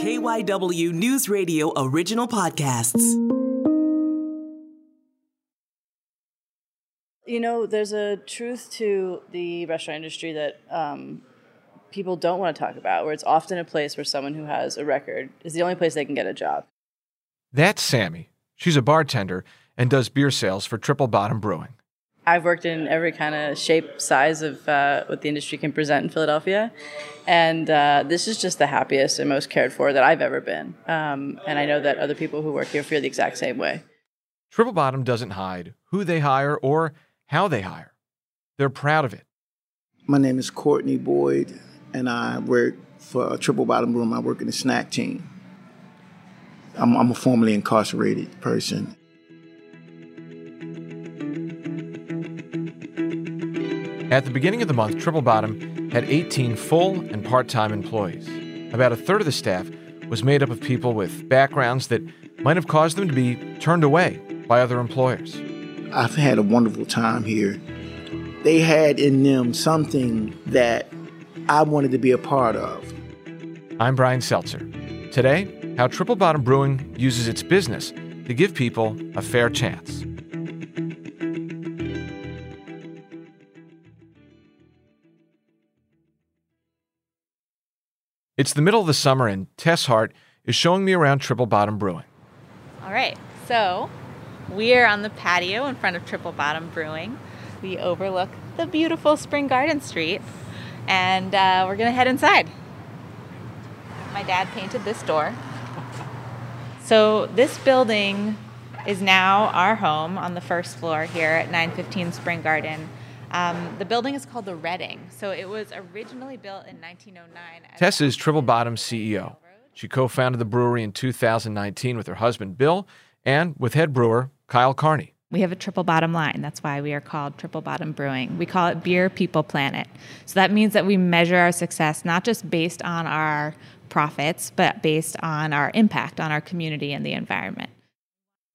KYW News Radio original podcasts. You know, there's a truth to the restaurant industry that um, people don't want to talk about, where it's often a place where someone who has a record is the only place they can get a job. That's Sammy. She's a bartender and does beer sales for Triple Bottom Brewing. I've worked in every kind of shape, size of uh, what the industry can present in Philadelphia, and uh, this is just the happiest and most cared for that I've ever been. Um, and I know that other people who work here feel the exact same way. Triple Bottom doesn't hide who they hire or how they hire. They're proud of it. My name is Courtney Boyd, and I work for Triple Bottom Room. I work in the snack team. I'm, I'm a formerly incarcerated person. At the beginning of the month, Triple Bottom had 18 full and part time employees. About a third of the staff was made up of people with backgrounds that might have caused them to be turned away by other employers. I've had a wonderful time here. They had in them something that I wanted to be a part of. I'm Brian Seltzer. Today, how Triple Bottom Brewing uses its business to give people a fair chance. It's the middle of the summer, and Tess Hart is showing me around Triple Bottom Brewing. All right, so we are on the patio in front of Triple Bottom Brewing. We overlook the beautiful Spring Garden Street, and uh, we're gonna head inside. My dad painted this door. So this building is now our home on the first floor here at 915 Spring Garden. Um, the building is called the Redding, So it was originally built in 1909. Tess is Triple Bottom CEO. She co founded the brewery in 2019 with her husband Bill and with head brewer Kyle Carney. We have a triple bottom line. That's why we are called Triple Bottom Brewing. We call it Beer, People, Planet. So that means that we measure our success not just based on our profits, but based on our impact on our community and the environment.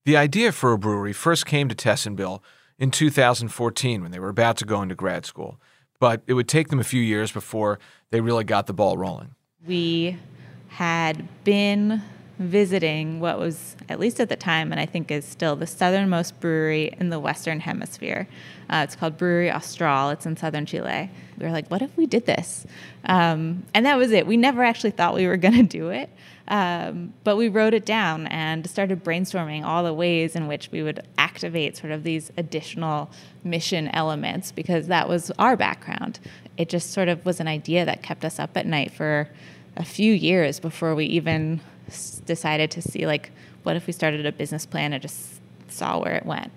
The idea for a brewery first came to Tess and Bill in 2014 when they were about to go into grad school, but it would take them a few years before they really got the ball rolling. We had been visiting what was, at least at the time, and I think is still the southernmost brewery in the Western Hemisphere. Uh, it's called Brewery Austral. It's in southern Chile. We were like, what if we did this? Um, and that was it. We never actually thought we were going to do it. Um, but we wrote it down and started brainstorming all the ways in which we would activate sort of these additional mission elements because that was our background. It just sort of was an idea that kept us up at night for a few years before we even decided to see like what if we started a business plan and just saw where it went.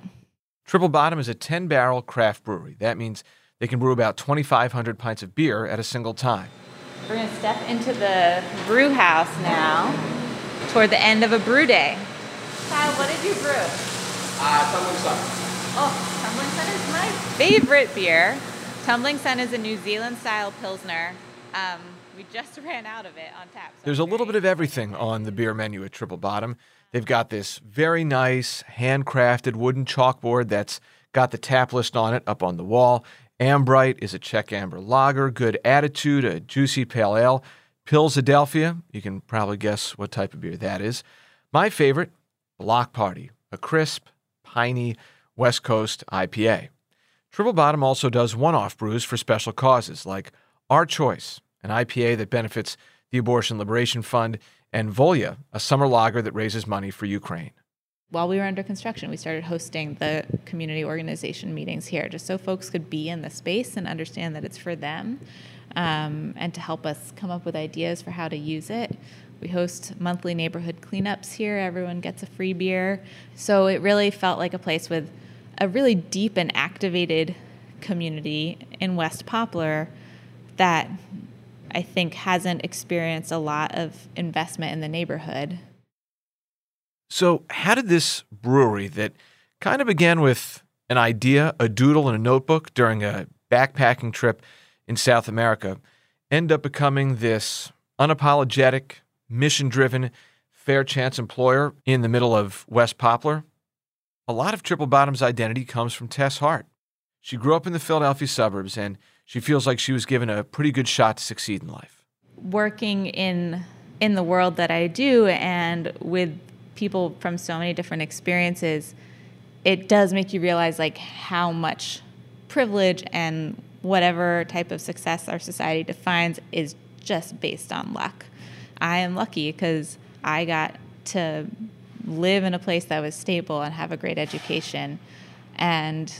Triple Bottom is a 10 barrel craft brewery. That means they can brew about 2,500 pints of beer at a single time. We're going to step into the brew house now toward the end of a brew day. Kyle, what did you brew? Uh, Tumbling Sun. Oh, Tumbling Sun is my favorite beer. Tumbling Sun is a New Zealand style Pilsner. Um, we just ran out of it on tap. So There's a little bit of everything on the beer menu at Triple Bottom. They've got this very nice handcrafted wooden chalkboard that's got the tap list on it up on the wall. Ambrite is a Czech amber lager. Good Attitude, a juicy pale ale. Pilsadelphia, you can probably guess what type of beer that is. My favorite, Block Party, a crisp, piney West Coast IPA. Triple Bottom also does one off brews for special causes like Our Choice, an IPA that benefits the Abortion Liberation Fund, and Volya, a summer lager that raises money for Ukraine. While we were under construction, we started hosting the community organization meetings here just so folks could be in the space and understand that it's for them um, and to help us come up with ideas for how to use it. We host monthly neighborhood cleanups here. Everyone gets a free beer. So it really felt like a place with a really deep and activated community in West Poplar that I think hasn't experienced a lot of investment in the neighborhood. So, how did this brewery that kind of began with an idea, a doodle, and a notebook during a backpacking trip in South America end up becoming this unapologetic, mission driven, fair chance employer in the middle of West Poplar? A lot of Triple Bottom's identity comes from Tess Hart. She grew up in the Philadelphia suburbs and she feels like she was given a pretty good shot to succeed in life. Working in in the world that I do and with people from so many different experiences, it does make you realize like how much privilege and whatever type of success our society defines is just based on luck. I am lucky because I got to live in a place that was stable and have a great education. And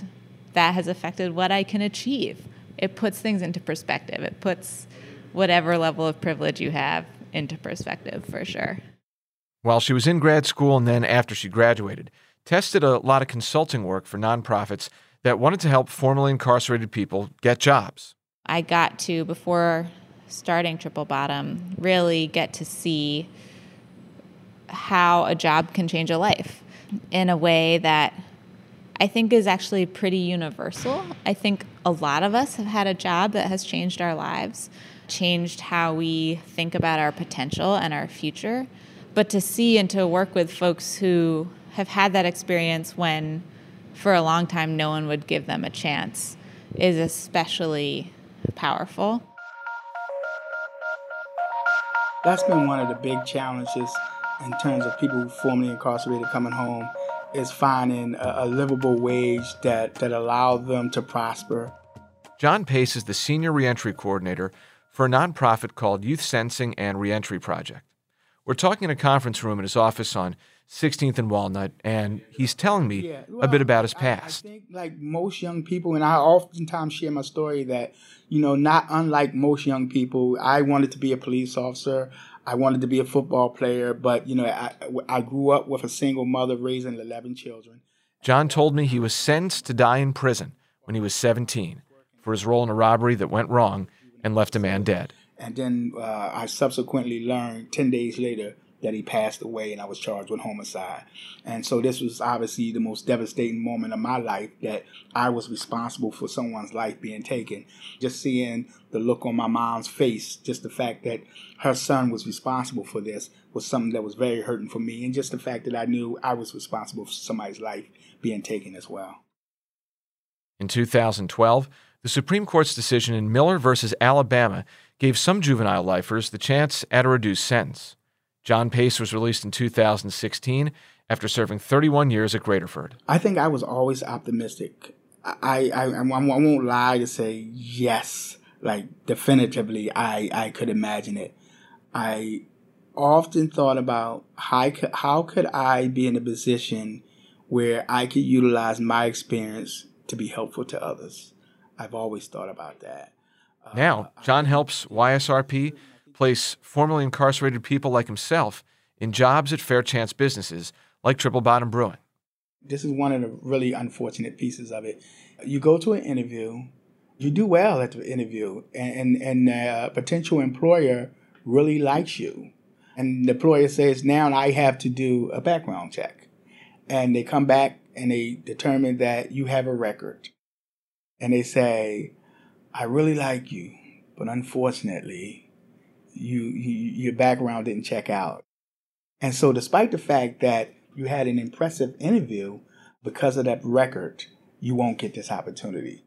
that has affected what I can achieve. It puts things into perspective. It puts whatever level of privilege you have into perspective for sure. While she was in grad school and then after she graduated, Tess did a lot of consulting work for nonprofits that wanted to help formerly incarcerated people get jobs. I got to, before starting Triple Bottom, really get to see how a job can change a life in a way that I think is actually pretty universal. I think a lot of us have had a job that has changed our lives, changed how we think about our potential and our future. But to see and to work with folks who have had that experience when for a long time no one would give them a chance is especially powerful. That's been one of the big challenges in terms of people who formerly incarcerated coming home is finding a, a livable wage that, that allowed them to prosper. John Pace is the senior reentry coordinator for a nonprofit called Youth Sentencing and Reentry Project. We're talking in a conference room in his office on 16th and Walnut, and he's telling me yeah, well, a bit about his past. I, I, think, like most young people, and I oftentimes share my story that, you know, not unlike most young people, I wanted to be a police officer. I wanted to be a football player, but you know, I, I grew up with a single mother raising 11 children. John told me he was sentenced to die in prison when he was 17 for his role in a robbery that went wrong and left a man dead. And then uh, I subsequently learned 10 days later that he passed away and I was charged with homicide. And so this was obviously the most devastating moment of my life that I was responsible for someone's life being taken. Just seeing the look on my mom's face, just the fact that her son was responsible for this was something that was very hurting for me. And just the fact that I knew I was responsible for somebody's life being taken as well. In 2012, the Supreme Court's decision in Miller versus Alabama gave some juvenile lifers the chance at a reduced sentence. John Pace was released in 2016 after serving 31 years at Graterford. I think I was always optimistic. I, I, I, I won't lie to say yes, like definitively, I, I could imagine it. I often thought about how how could I be in a position where I could utilize my experience to be helpful to others. I've always thought about that. Uh, now, John helps YSRP place formerly incarcerated people like himself in jobs at fair chance businesses like Triple Bottom Brewing. This is one of the really unfortunate pieces of it. You go to an interview, you do well at the interview, and, and, and a potential employer really likes you. And the employer says, now I have to do a background check. And they come back and they determine that you have a record. And they say, I really like you, but unfortunately, you, you your background didn't check out. And so, despite the fact that you had an impressive interview, because of that record, you won't get this opportunity.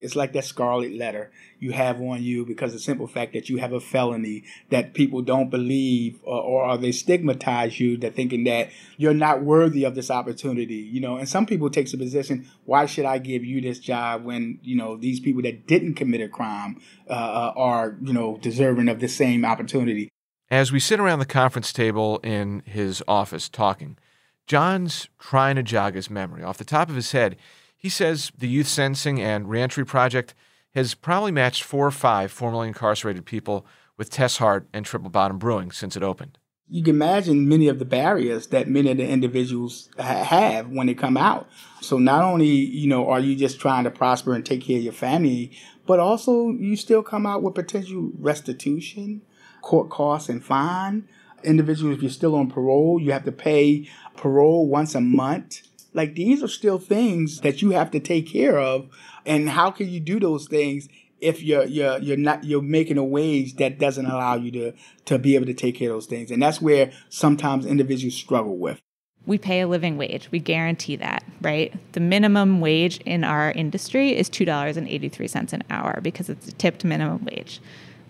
It's like that scarlet letter you have on you because the simple fact that you have a felony that people don't believe or, or they stigmatize you that thinking that you're not worthy of this opportunity, you know. And some people take the position, why should I give you this job when, you know, these people that didn't commit a crime uh, uh are, you know, deserving of the same opportunity. As we sit around the conference table in his office talking, John's trying to jog his memory. Off the top of his head, he says the Youth Sentencing and Reentry Project has probably matched four or five formerly incarcerated people with Tess Hart and Triple Bottom Brewing since it opened. You can imagine many of the barriers that many of the individuals ha- have when they come out. So not only, you know, are you just trying to prosper and take care of your family, but also you still come out with potential restitution, court costs and fine. Individuals, if you're still on parole, you have to pay parole once a month like these are still things that you have to take care of. And how can you do those things if you're you're you're not you're making a wage that doesn't allow you to to be able to take care of those things? And that's where sometimes individuals struggle with. We pay a living wage. We guarantee that, right? The minimum wage in our industry is $2.83 an hour because it's a tipped minimum wage.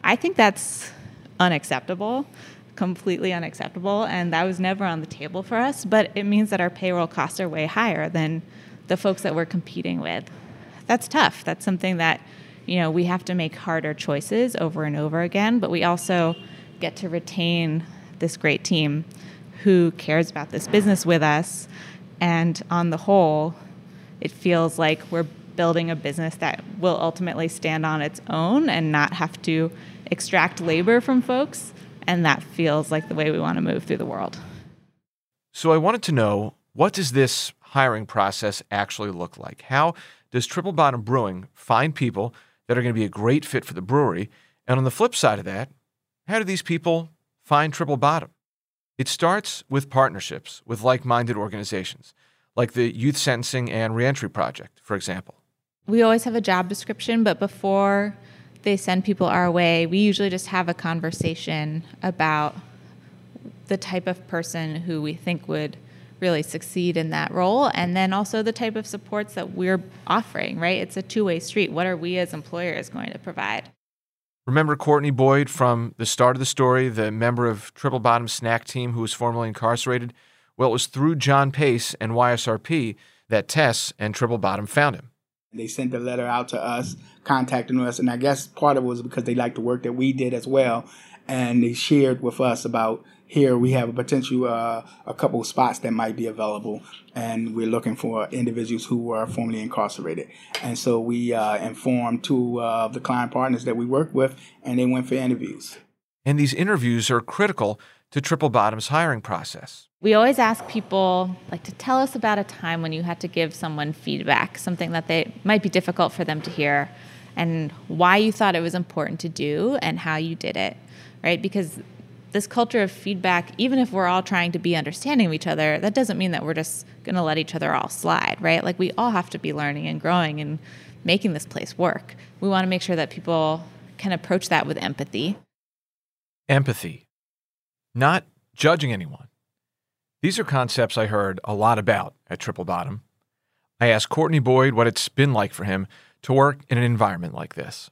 I think that's unacceptable completely unacceptable, and that was never on the table for us. But it means that our payroll costs are way higher than the folks that we're competing with. That's tough. That's something that you know we have to make harder choices over and over again. But we also get to retain this great team who cares about this business with us, and on the whole, it feels like we're building a business that will ultimately stand on its own and not have to extract labor from folks. And that feels like the way we want to move through the world. So I wanted to know what does this hiring process actually look like? How does Triple Bottom Brewing find people that are going to be a great fit for the brewery? And on the flip side of that, how do these people find Triple Bottom? It starts with partnerships with like minded organizations, like the Youth Sentencing and Reentry Project, for example. We always have a job description, but before they send people our way, we usually just have a conversation about the type of person who we think would really succeed in that role and then also the type of supports that we're offering right? It's a two-way street. What are we as employers going to provide? Remember courtney boyd from the start of the story the member of triple bottom snack team who was formerly incarcerated? Well it was through john pace and ysrp that tess and triple bottom found him they sent a letter out to us, contacting us, and I guess part of it was because they liked the work that we did as well, and they shared with us about here we have a potential uh, a couple of spots that might be available, and we're looking for individuals who were formerly incarcerated. And so we uh, informed two of the client partners that we work with, and they went for interviews. And these interviews are critical to Triple Bottom's hiring process. We always ask people like to tell us about a time when you had to give someone feedback, something that they might be difficult for them to hear, and why you thought it was important to do and how you did it, right? Because this culture of feedback, even if we're all trying to be understanding of each other, that doesn't mean that we're just going to let each other all slide, right? Like we all have to be learning and growing and making this place work. We want to make sure that people can approach that with empathy. Empathy, not judging anyone these are concepts I heard a lot about at Triple Bottom. I asked Courtney Boyd what it's been like for him to work in an environment like this.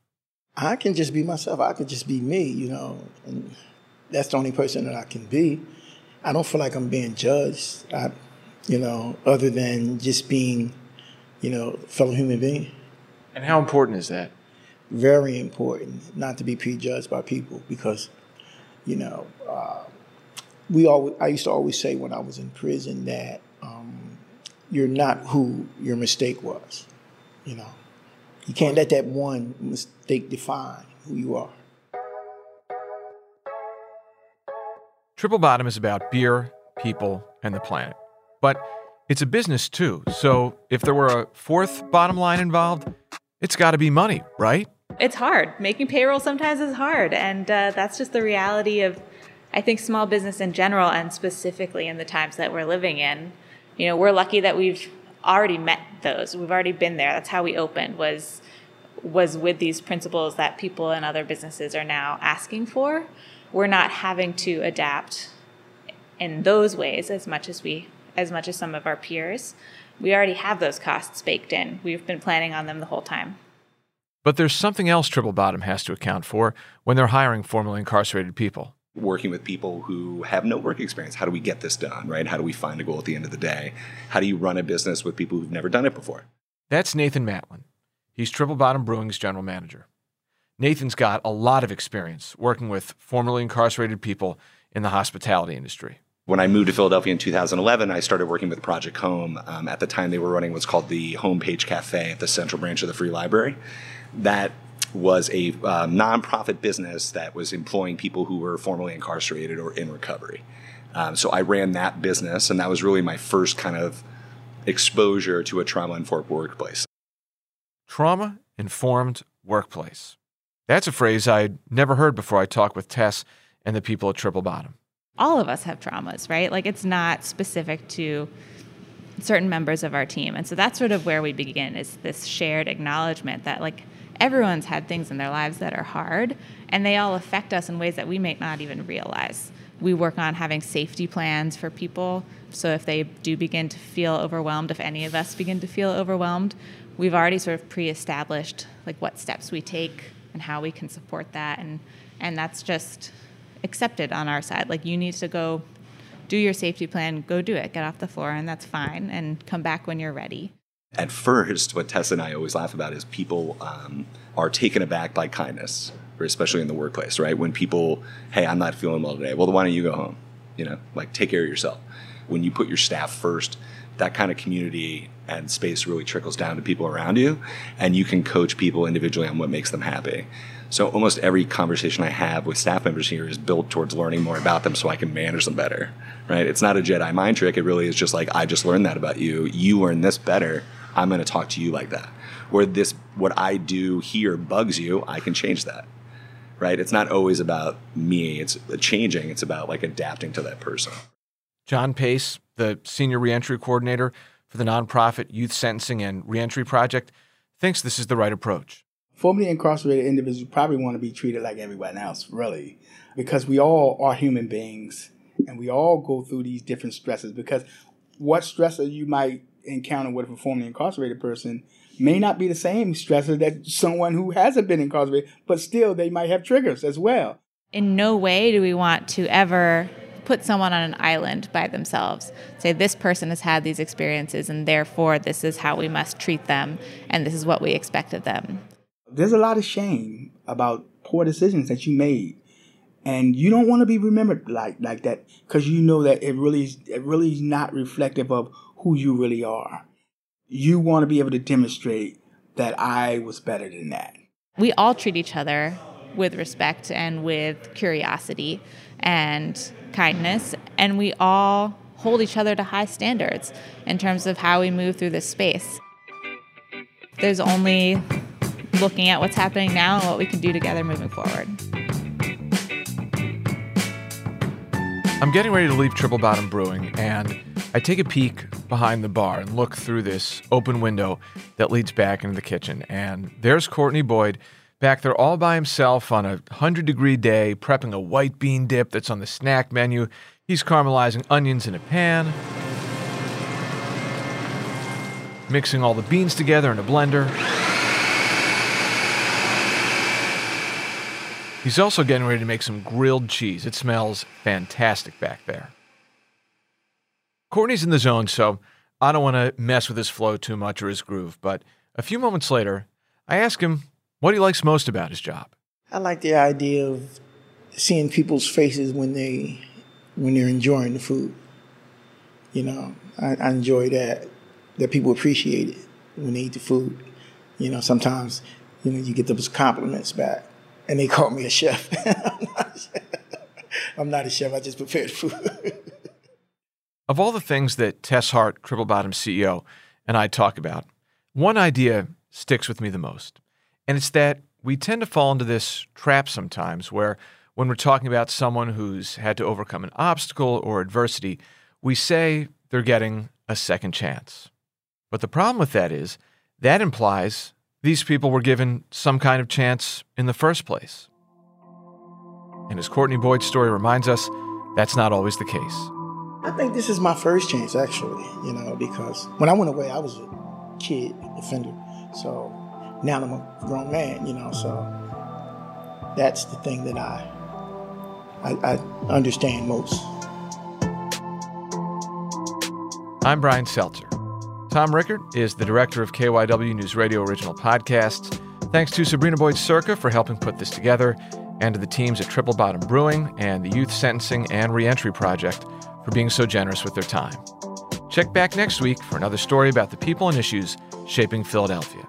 I can just be myself. I can just be me, you know, and that's the only person that I can be. I don't feel like I'm being judged, I, you know, other than just being, you know, fellow human being. And how important is that? Very important, not to be prejudged by people because, you know, uh, we always, I used to always say when I was in prison that um, you're not who your mistake was. You know, you can't let that one mistake define who you are. Triple Bottom is about beer, people, and the planet. But it's a business too. So if there were a fourth bottom line involved, it's got to be money, right? It's hard. Making payroll sometimes is hard. And uh, that's just the reality of I think small business in general and specifically in the times that we're living in, you know, we're lucky that we've already met those. We've already been there. That's how we opened was was with these principles that people and other businesses are now asking for. We're not having to adapt in those ways as much as we as much as some of our peers. We already have those costs baked in. We've been planning on them the whole time. But there's something else Triple Bottom has to account for when they're hiring formerly incarcerated people working with people who have no work experience. How do we get this done, right? How do we find a goal at the end of the day? How do you run a business with people who've never done it before? That's Nathan Matlin. He's Triple Bottom Brewing's general manager. Nathan's got a lot of experience working with formerly incarcerated people in the hospitality industry. When I moved to Philadelphia in 2011, I started working with Project Home. Um, at the time, they were running what's called the Homepage Cafe at the central branch of the Free Library. That was a uh, nonprofit business that was employing people who were formerly incarcerated or in recovery. Um, so I ran that business, and that was really my first kind of exposure to a trauma informed workplace. Trauma informed workplace. That's a phrase I'd never heard before I talked with Tess and the people at Triple Bottom. All of us have traumas, right? Like it's not specific to certain members of our team. And so that's sort of where we begin is this shared acknowledgement that like everyone's had things in their lives that are hard, and they all affect us in ways that we may not even realize. We work on having safety plans for people. So if they do begin to feel overwhelmed, if any of us begin to feel overwhelmed, we've already sort of pre-established like what steps we take and how we can support that and and that's just accepted on our side. Like you need to go do your safety plan, go do it, get off the floor, and that's fine, and come back when you're ready. At first, what Tessa and I always laugh about is people um, are taken aback by kindness, especially in the workplace, right? When people, hey, I'm not feeling well today. Well, why don't you go home? You know, like take care of yourself. When you put your staff first, that kind of community and space really trickles down to people around you, and you can coach people individually on what makes them happy. So almost every conversation I have with staff members here is built towards learning more about them so I can manage them better. Right? It's not a Jedi mind trick. It really is just like I just learned that about you. You learn this better. I'm going to talk to you like that. Where this what I do here bugs you, I can change that. Right? It's not always about me. It's changing. It's about like adapting to that person. John Pace, the senior reentry coordinator for the nonprofit Youth Sentencing and Reentry Project, thinks this is the right approach formerly incarcerated individuals probably want to be treated like everyone else, really, because we all are human beings and we all go through these different stresses. Because what stressor you might encounter with a formerly incarcerated person may not be the same stressor that someone who hasn't been incarcerated, but still they might have triggers as well. In no way do we want to ever put someone on an island by themselves. Say, this person has had these experiences, and therefore, this is how we must treat them, and this is what we expect of them. There's a lot of shame about poor decisions that you made. And you don't want to be remembered like like that because you know that it really is, it really is not reflective of who you really are. You want to be able to demonstrate that I was better than that. We all treat each other with respect and with curiosity and kindness, and we all hold each other to high standards in terms of how we move through this space. There's only looking at what's happening now and what we can do together moving forward. I'm getting ready to leave Triple Bottom Brewing, and I take a peek behind the bar and look through this open window that leads back into the kitchen. And there's Courtney Boyd back there all by himself on a 100 degree day, prepping a white bean dip that's on the snack menu. He's caramelizing onions in a pan, mixing all the beans together in a blender. He's also getting ready to make some grilled cheese. It smells fantastic back there. Courtney's in the zone, so I don't want to mess with his flow too much or his groove. But a few moments later, I ask him what he likes most about his job. I like the idea of seeing people's faces when they when they're enjoying the food. You know, I, I enjoy that that people appreciate it when they eat the food. You know, sometimes you know you get those compliments back and they called me a chef. I'm not a chef. I just prepared food. of all the things that Tess Hart, Triple Bottom CEO, and I talk about, one idea sticks with me the most. And it's that we tend to fall into this trap sometimes where when we're talking about someone who's had to overcome an obstacle or adversity, we say they're getting a second chance. But the problem with that is that implies these people were given some kind of chance in the first place. And as Courtney Boyd's story reminds us, that's not always the case. I think this is my first chance, actually, you know, because when I went away, I was a kid offender. So now I'm a grown man, you know, so that's the thing that I, I, I understand most. I'm Brian Seltzer. Tom Rickert is the director of KYW News Radio Original Podcasts. Thanks to Sabrina Boyd Surka for helping put this together, and to the teams at Triple Bottom Brewing and the Youth Sentencing and Reentry Project for being so generous with their time. Check back next week for another story about the people and issues shaping Philadelphia.